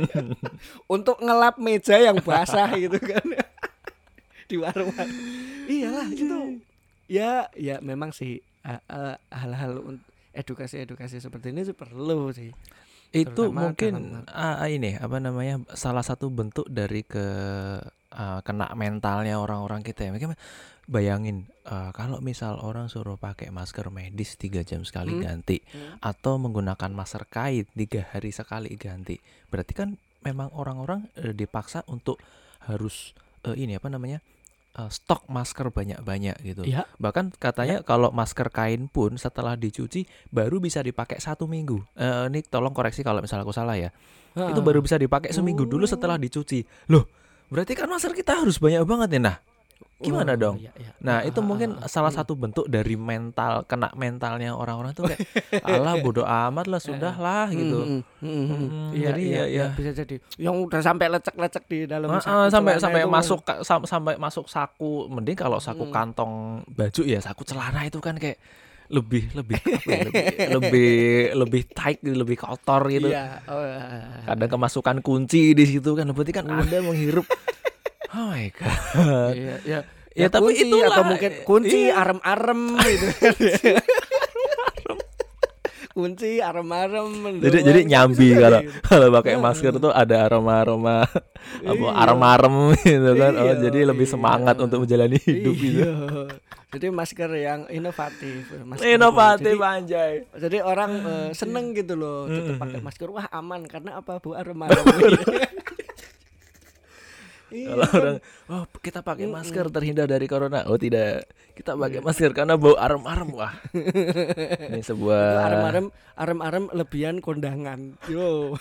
Untuk ngelap meja yang basah gitu kan. Di warung. Iyalah itu. Ya ya memang sih hal-hal un- edukasi-edukasi seperti ini sih perlu sih itu terutama mungkin dalam- ah, ini apa namanya salah satu bentuk dari ke ah, kena mentalnya orang-orang kita ya mungkin bayangin ah, kalau misal orang suruh pakai masker medis tiga jam sekali Hmm. ganti Hmm. atau menggunakan masker kain tiga hari sekali ganti berarti kan memang orang-orang eh, dipaksa untuk harus eh, ini apa namanya eh, stok masker banyak-banyak gitu ya Bahkan katanya kalau masker kain pun setelah dicuci baru bisa dipakai satu minggu. Eh, ini tolong koreksi kalau misalnya aku salah ya. Itu baru bisa dipakai seminggu dulu setelah dicuci. Loh, berarti kan masker kita harus banyak banget ya. Nah, gimana Oh, dong? iya, iya. nah Ah, itu ah, mungkin ah, salah hmm. satu bentuk dari mental kena mentalnya orang-orang tuh kayak alah bodoh amat lah sudah lah gitu. Hmm, hmm. Hmm, Iya, jadi iya, ya- iya, ya. bisa jadi yang udah sampai lecek-lecek di dalam Ah, saku sampai sampai itu. masuk ka- sam- sampai masuk saku mending kalau saku Hmm. kantong baju ya saku celana itu kan kayak lebih lebih apa ya, lebih, lebih lebih tight gitu, lebih kotor gitu Iya, oh, ah. kadang kemasukan kunci di situ kan berarti kan anda menghirup oh my god Iya, iya. Ya, tapi kunci itulah, atau mungkin kunci iya. arem-arem gitu. kunci arem-arem. jadi jadi gitu nyambi kalau gitu. kalau pakai masker tuh ada aroma aroma apa Iya. arem-arem gitu kan oh Iya, jadi lebih iya. semangat untuk menjalani hidup gitu Iya. Jadi masker yang inovatif. masker inovatif Jadi, anjay jadi orang eh, seneng gitu loh, tetap pakai masker. Wah aman karena apa bu arem-arem. Iya, Kalau kan? orang, oh kita pakai masker terhindar dari corona. Oh tidak, kita pakai masker karena bau arem-arem. Wah, ini sebuah arem-arem arem-arem lebihan kondangan. Yo.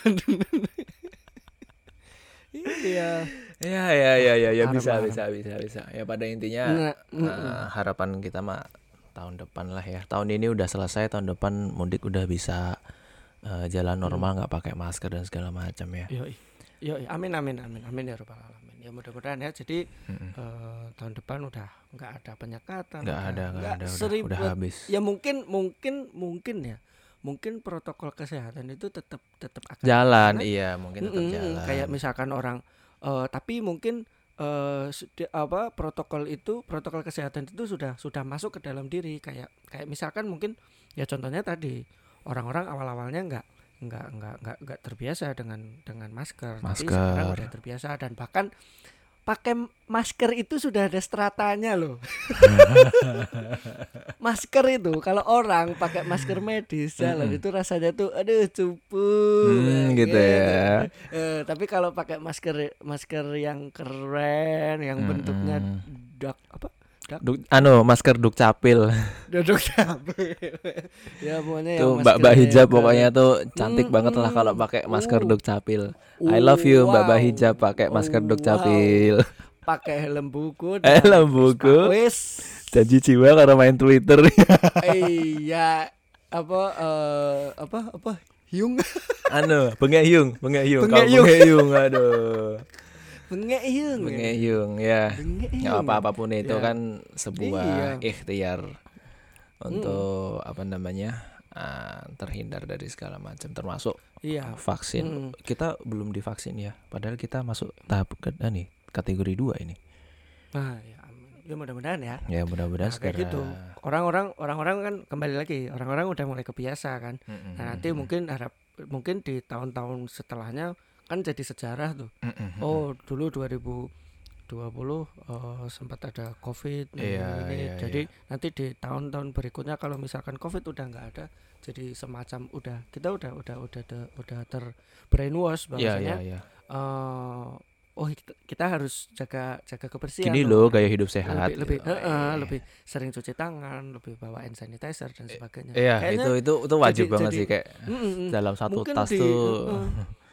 iya. ya ya ya ya ya bisa bisa bisa bisa. Ya pada intinya Nah, eh, harapan kita mah tahun depan lah ya. Tahun ini udah selesai, tahun depan mudik udah bisa eh, jalan normal nggak pakai masker dan segala macam ya. Yo, yo, amin amin amin amin ya robbal alamin. Ya mudah-mudahan ya. Jadi Mm-mm. eh, tahun depan udah nggak ada penyekatan. Nggak ada nggak ada udah, seribet. udah habis. Ya mungkin mungkin mungkin ya. Mungkin protokol kesehatan itu tetap tetap akan Jalan, karena- iya mungkin tetap Mm-mm, jalan. Kayak misalkan orang eh, tapi mungkin eh di- apa protokol itu protokol kesehatan itu sudah sudah masuk ke dalam diri kayak kayak misalkan mungkin ya contohnya tadi orang-orang awal-awalnya nggak nggak nggak nggak nggak terbiasa dengan dengan masker, tapi sekarang Masker. udah terbiasa dan bahkan pakai masker itu sudah ada stratanya loh. masker itu kalau orang pakai masker medis jalan Mm-mm. itu rasanya tuh aduh cupu. Hmm, gitu ya. Eh, tapi kalau pakai masker masker yang keren, yang bentuknya Mm-mm. dak apa? Duk, anu masker duk capil. Duduk capek. ya pokoknya yang tuh mbak mbak hijab pokoknya tuh cantik Mm, banget lah kalau pakai masker Uh. duk capil. I love you mbak mbak Wow. hijab pakai masker duk Wow. capil. pakai helm buku Helm buku. wis Janji jiwa karena main Twitter. iya apa eh, apa apa hiung anu bengek hyung bengek hyung hyung. bengek hyung aduh bengek hiung bengek hyung ya hiung apa apa pun itu Ya. kan sebuah Iya. ikhtiar untuk apa namanya ah, terhindar dari segala macam termasuk Iya. vaksin. Mm. Kita belum divaksin ya, padahal kita masuk tahap ke ah, nih kategori dua ini. Nah, ya, ya mudah-mudahan ya. Ya mudah-mudahan Nah, segera. gitu. Orang-orang orang-orang kan kembali lagi, orang-orang udah mulai kebiasa kan. Mm-mm, Nah, nanti mungkin harap mungkin di tahun-tahun setelahnya kan jadi sejarah tuh. mm-mm, Oh, dulu 2020 eh, sempat ada Covid Iya, ini. iya, Jadi nanti di tahun-tahun berikutnya kalau misalkan Covid udah nggak ada, jadi semacam udah kita udah udah udah udah, udah ter brainwash Iya bahwasanya iya iya. eh, oh kita, kita harus jaga jaga kebersihan. Gini loh. gaya hidup sehat. lebih lebih gitu. eh, eh, Eh. lebih sering cuci tangan, lebih bawa hand sanitizer dan sebagainya. Iya Kayaknya itu itu itu wajib jadi- banget jadi- sih kayak mm, mm, dalam satu tas di- tuh.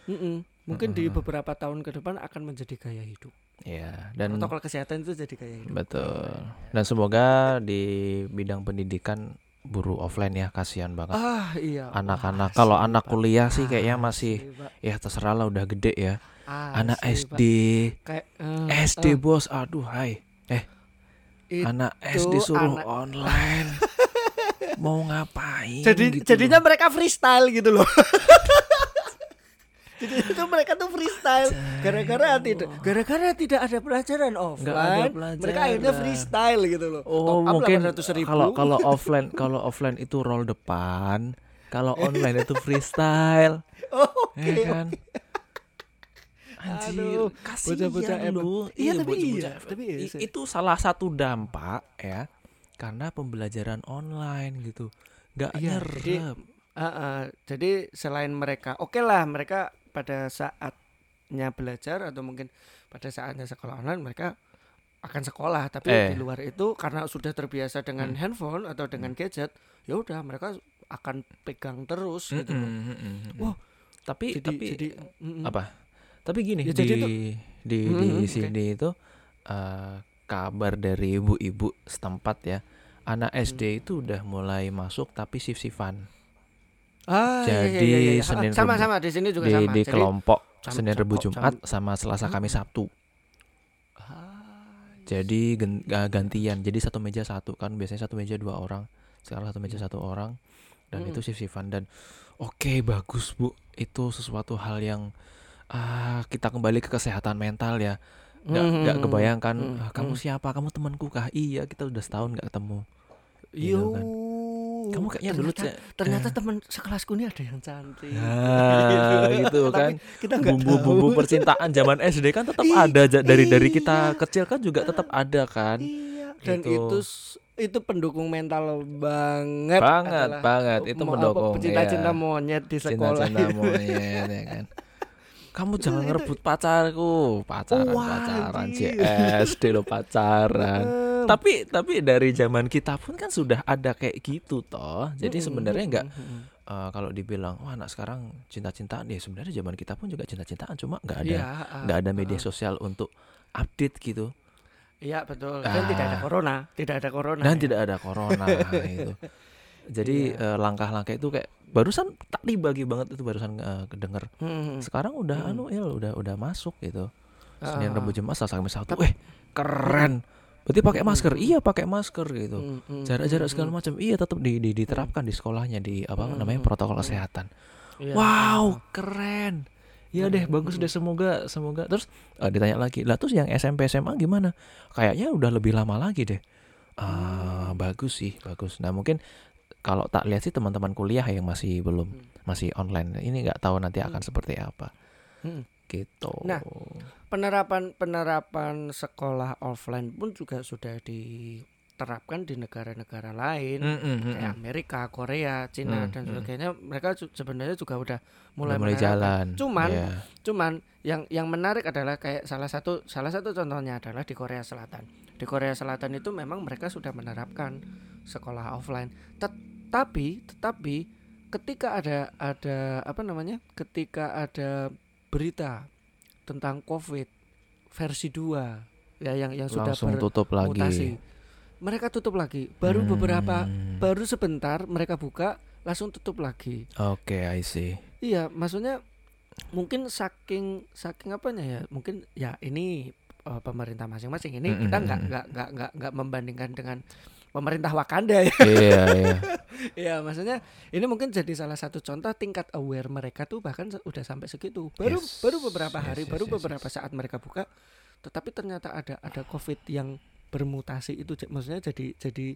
mm, mm, mungkin di Mm-mm. beberapa tahun ke depan akan menjadi gaya hidup. Iya dan Protokol kesehatan itu jadi gaya hidup. betul. Dan semoga di bidang pendidikan guru offline ya kasihan banget. Ah iya. Anak-anak Wah, kalau anak kuliah sih kayaknya masih Asli, Pak. ya terserah lah udah gede ya. Anak Asli, SD, kayak eh, SD eh, bos, aduh hai. Itu Anak SD suruh anak- online. Mau ngapain? jadi gitu jadinya loh. mereka freestyle gitu loh. Jadi itu mereka tuh freestyle gara-gara tidak gara-gara tidak ada pelajaran offline. Mereka akhirnya pelajaran. freestyle gitu loh. Oh Top mungkin 800.000. kalau kalau offline kalau offline itu roll depan, kalau online itu freestyle, Oh, oke. ya kan? Anjir, Aduh, kasihan emang. lu. Iya, tapi bocah-bocah. iya, tapi iya itu salah satu dampak ya karena pembelajaran online gitu. Gak Iya, jadi- nyerap. Ah, ah. jadi selain mereka, oke lah mereka pada saatnya belajar atau mungkin pada saatnya sekolah online mereka akan sekolah, tapi Eh. di luar itu karena sudah terbiasa dengan Hmm. handphone atau dengan gadget, ya udah mereka akan pegang terus gitu. loh. Mm-mm, mm-mm, mm-mm. Wah, tapi Jadi tapi jadi mm-mm. apa? Tapi gini Ya, di jadi di itu- di Mhm, oke. sini itu eh, kabar dari ibu-ibu setempat ya. Anak Hmm. SD itu udah mulai masuk tapi shift-shiftan Ah, iya, iya, jadi iya, iya. Senin, sama Rebu- sama di sini juga di sama. di Jadi- kelompok jam- Senin Rebu Jumat sama Selasa Kamis Sabtu. Ah, Jadi gen- ga- gantian. Jadi satu meja satu kan biasanya satu meja dua orang. Sekarang satu meja satu orang dan Mm-mm. itu shift-shiftan dan oke bagus Bu. Itu sesuatu hal yang ah kita kembali ke kesehatan mental ya. Nggak nggak Mhm. kebayangkan Mhm. "Ah, kamu siapa? Kamu temanku kah? Iya, kita udah setahun nggak ketemu. Yo. Gitu kan. Kamu kayaknya dulu ternyata, ternyata eh. teman sekelasku ini ada yang cantik. Nah, gitu kan. kita Bumbu-bumbu percintaan zaman SD kan tetap ada dari dari kita iya. kecil kan juga tetap ada kan. Iya, dan Gitu. itu itu pendukung mental banget. Banget, banget. Itu apa, mendukung, Cinta-cinta iya. monyet di sekolah. cinta-cinta itu. monyet ya kan. Kamu jangan itu- ngerebut pacarku, pacaran Wah, pacaran. JSD lo pacaran. Tapi tapi dari zaman kita pun kan sudah ada kayak gitu toh. Jadi mm-mm, sebenarnya nggak mm-mm. eh, kalau dibilang wah anak sekarang cinta-cintaan ya sebenarnya zaman kita pun juga cinta-cintaan cuma nggak ada Iya, ah, nggak ada media ah. sosial untuk update gitu Iya betul. Dan tidak ada Ah. corona, tidak ada corona. dan ya. tidak ada corona itu. Jadi Iya. eh, langkah-langkah itu kayak barusan tadi bagi banget itu barusan eh, kedenger. Hmm, Sekarang udah Mm. anu il udah udah masuk gitu. Senin ah. Rabu Jumat Selasa Kamis Sabtu. Eh, keren. Berarti pakai masker. Mm. Iya, pakai masker gitu. Hmm, hmm, Jarak-jarak hmm, segala hmm. macam. Iya, tetap di, di- diterapkan di sekolahnya di apa Mm, namanya protokol kesehatan. Iya. Wow, keren. Ya deh, bagus deh semoga semoga terus eh, ditanya lagi. Lah terus yang SMP SMA gimana? Kayaknya udah lebih lama lagi deh. Ah, Hmm. bagus sih, bagus. Nah, mungkin kalau tak lihat sih teman-teman kuliah yang masih belum Hmm. masih online. Ini nggak tahu nanti akan Hmm. seperti apa. Hmm. Gitu. Nah, penerapan penerapan sekolah offline pun juga sudah diterapkan di negara-negara lain Mm, mm, mm, kayak mm. Amerika, Korea, Cina Hmm, dan hmm. sebagainya. Mereka sebenarnya juga udah mulai mulai menerapkan. jalan. Cuman Iya. Cuman yang yang menarik adalah kayak salah satu salah satu contohnya adalah di Korea Selatan. Di Korea Selatan itu memang mereka sudah menerapkan sekolah offline. Tetapi tetapi ketika ada ada apa namanya? Ketika ada berita tentang Covid versi 2 ya yang yang sudah langsung tutup lagi. Mereka tutup lagi. Baru beberapa Hmm. baru sebentar mereka buka langsung tutup lagi. Oke, I see. Iya, maksudnya mungkin saking saking apanya ya? Mungkin ya ini eh, pemerintah masing-masing ini Mm, kita mm, nggak mm. nggak nggak nggak nggak membandingkan dengan pemerintah Wakanda ya. iya iya ya maksudnya ini mungkin jadi salah satu contoh tingkat aware mereka tuh bahkan udah sampai segitu. Baru Yes. baru beberapa Yes, hari, yes, baru yes, beberapa saat mereka buka, tetapi ternyata ada ada COVID yang bermutasi itu maksudnya jadi jadi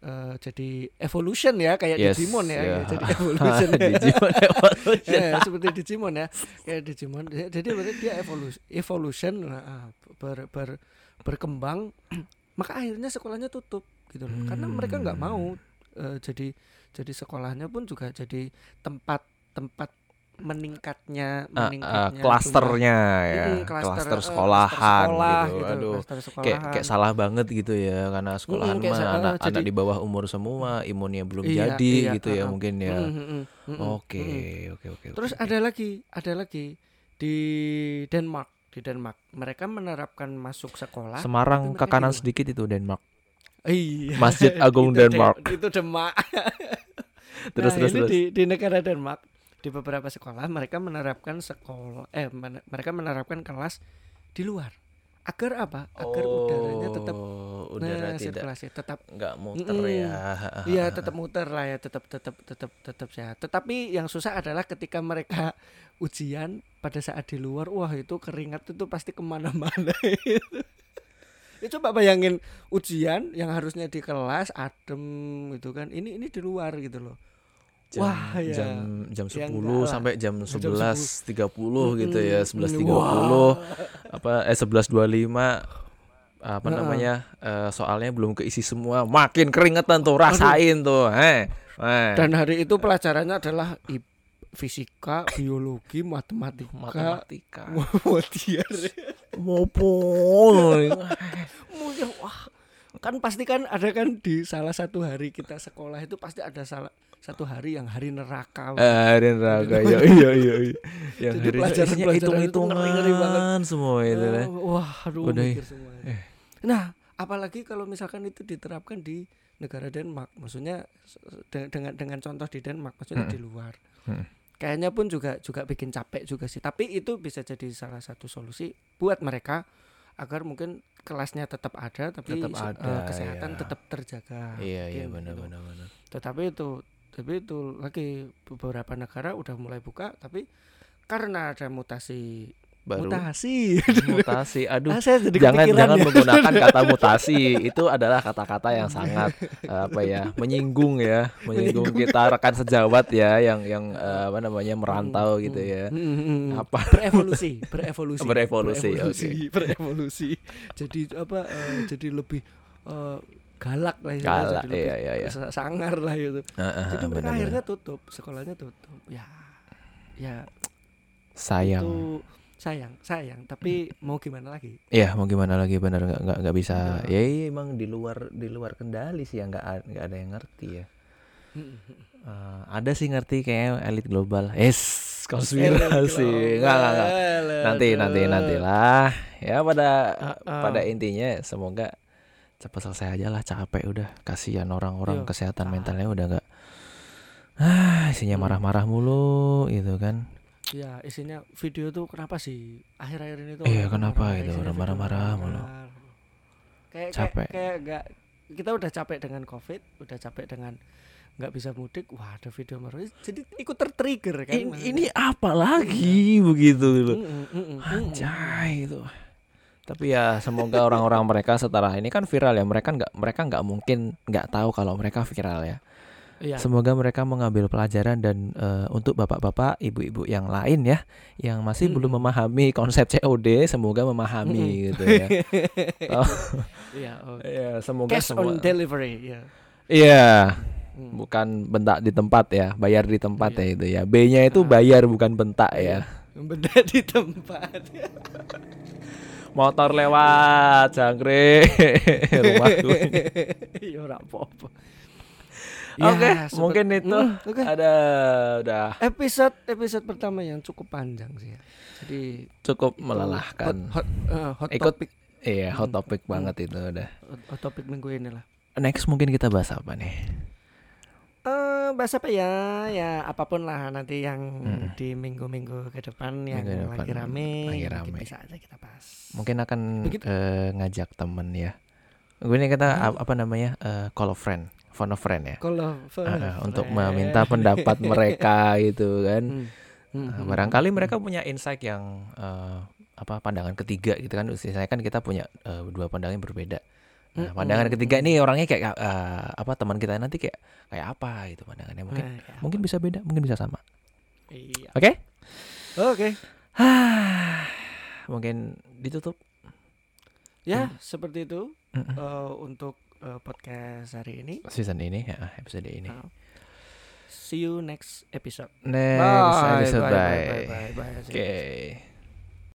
eh, jadi evolution ya kayak Yes, Digimon ya, ya. kayak jadi evolution ya. Digimon evolution. Eh, seperti Digimon ya kayak Digimon Ya, jadi berarti dia evolusi evolution nah, ber, ber- berkembang maka akhirnya sekolahnya tutup gitu loh karena mereka nggak Hmm. mau eh, jadi jadi sekolahnya pun juga jadi tempat tempat meningkatnya ah, meningkatnya klasternya jumlah- ya, klaster, eh, sekolahan sekolah gitu. Aduh, klaster kayak sekolahan. kayak salah banget gitu ya karena sekolahan kayak mah eh, anak anak jadi- di bawah umur semua imunnya belum Iya, jadi iya, gitu ya uh-uh. mungkin ya. Oke, oke, oke. Terus oke. ada lagi, ada lagi di Denmark, di Denmark. Mereka menerapkan masuk sekolah. Semarang ke kanan sedikit itu Denmark. Iya. Masjid Agung Itu Denmark. De- itu Demak. Terus nah, terus ini terus. di di negara Denmark di beberapa sekolah mereka menerapkan sekolah eh men- mereka menerapkan kelas di luar. Agar apa? Agar udaranya tetap Oh, udara nah, tidak sirkulasi tetap nggak muter Mm-mm. ya. Iya tetap muter lah ya tetap tetap tetap tetap sehat. Tetapi yang susah adalah ketika mereka ujian pada saat di luar, wah itu keringat itu pasti ke mana-mana. Ya coba bayangin ujian yang harusnya di kelas adem gitu kan, ini ini di luar gitu loh. Jam, Wah, ya. jam jam Ya 10 enggak lah. sampai jam Jam 11.30 gitu ya, Mm-mm. 11.30 Wah. apa eh 11.25 apa Heeh. namanya eh, soalnya belum keisi semua makin keringetan tuh rasain tuh eh eh. Dan hari itu pelajarannya adalah i- fisika, biologi, matematika, matematika Mudiar. mopo wah kan pasti kan ada kan di salah satu hari kita sekolah itu pasti ada salah satu hari yang hari neraka. Arin raga ya iya iya iya yang Jadi hari pelajaran-pelajaran hitung itu ngeri-ngeri banget. hitungan semua itu Eh, lah Wah, aduh Udah, mikir semuanya. eh. Nah, apalagi kalau misalkan itu diterapkan di negara Denmark, maksudnya dengan dengan contoh di Denmark, maksudnya di luar. Mm. Kayaknya pun juga juga bikin capek juga sih. Tapi itu bisa jadi salah satu solusi buat mereka agar mungkin kelasnya tetap ada tapi Tetap ada, kesehatan ya. tetap terjaga. iya iya Mungkin benar gitu. benar benar Tetapi itu tapi itu lagi beberapa negara udah mulai buka tapi karena ada mutasi baru mutasi. mutasi aduh. Ah, saya jangan jangan ya. menggunakan kata mutasi. Itu adalah kata-kata yang sangat eh, apa ya menyinggung ya. Menyinggung kita rekan sejawat ya yang yang eh, apa namanya merantau gitu ya. Mm, mm, mm. apa? Berevolusi berevolusi. Berevolusi, berevolusi, berevolusi. jadi apa eh, jadi lebih eh, galak lah ya. Galak, jadi lebih iya, iya, iya. sa- sangar lah gitu. Ah, ah, jadi mereka akhirnya tutup sekolahnya tutup. Ya ya. Sayang. Itu sayang sayang tapi mau gimana lagi? Iya mau gimana lagi benar nggak nggak nggak bisa. Ya iya, emang di luar di luar kendali sih ya nggak nggak ada yang ngerti ya. Eh, ada sih ngerti kayak elit global. Es konspirasi. nggak nggak nggak. Nanti nanti nanti lah. Ya pada Ah, ah. pada intinya semoga cepat selesai aja lah capek udah. Kasihan orang-orang kesehatan mentalnya udah nggak ah isinya Hmm. marah-marah mulu gitu kan ya isinya video tuh kenapa sih akhir-akhir ini tuh Iya, kenapa gitu, isinya orang marah-marah mulu. kayak Capek. kayak kayak nggak kita udah capek dengan covid udah capek dengan nggak bisa mudik wah ada video marah jadi ikut tertrigger kan ini, maksudnya. ini apa lagi begitu loh Mm, mm, mm, mm, mm. Anjay itu. Tapi ya semoga orang-orang mereka setelah ini kan viral ya mereka nggak mereka nggak mungkin nggak tahu kalau mereka viral ya. Iya. Semoga mereka mengambil pelajaran dan eh, untuk bapak-bapak, ibu-ibu yang lain ya yang masih belum Mm-mm. memahami konsep COD semoga memahami gitu ya. Oh, Iya, oh. ya semoga cash semua. on delivery ya Iya, Mm. bukan bentak di tempat ya, bayar di tempat Iya. ya itu ya. B-nya itu Ah. bayar bukan bentak ya. benda di tempat Motor lewat, jangkrik rumahku. ya ora apa-apa Oke, Ya, sebe- mungkin itu Mm, oke. ada udah episode episode pertama yang cukup panjang sih ya. Jadi cukup melelahkan. Hot, hot, eh, hot Ikut topic Iya, hot Hmm. topic banget itu udah. hot, hot topic minggu ini lah. Next mungkin kita bahas apa nih? Eh bahas apa ya? Ya apa pun lah nanti yang Mm. di minggu-minggu ke depan yang Minggu lagi depan, rame, lagi rame. bisa aja kita bahas. Mungkin akan Begitu. eh, ngajak temen ya. Gue ini kita ap- apa namanya eh, call a friend, phone a friend ya. Kalau eh, untuk meminta pendapat mereka gitu kan. Hmm. Eh, barangkali mereka punya insight yang eh, apa pandangan ketiga gitu kan. Saya kan kita punya eh, dua pandangan yang berbeda. Nah, pandangan ketiga ini orangnya kayak eh, apa teman kita nanti kayak kayak apa gitu pandangannya mungkin Eh, mungkin bisa beda, mungkin bisa sama. Iya. Oke? Oke. mungkin ditutup. Ya, Hmm. seperti itu Mm-mm. eh, untuk eh, podcast hari ini. Season ini ya, episode ini. Ah. See you next episode. Next Bye, episode bye, bye. bye, bye, bye, bye. Oke.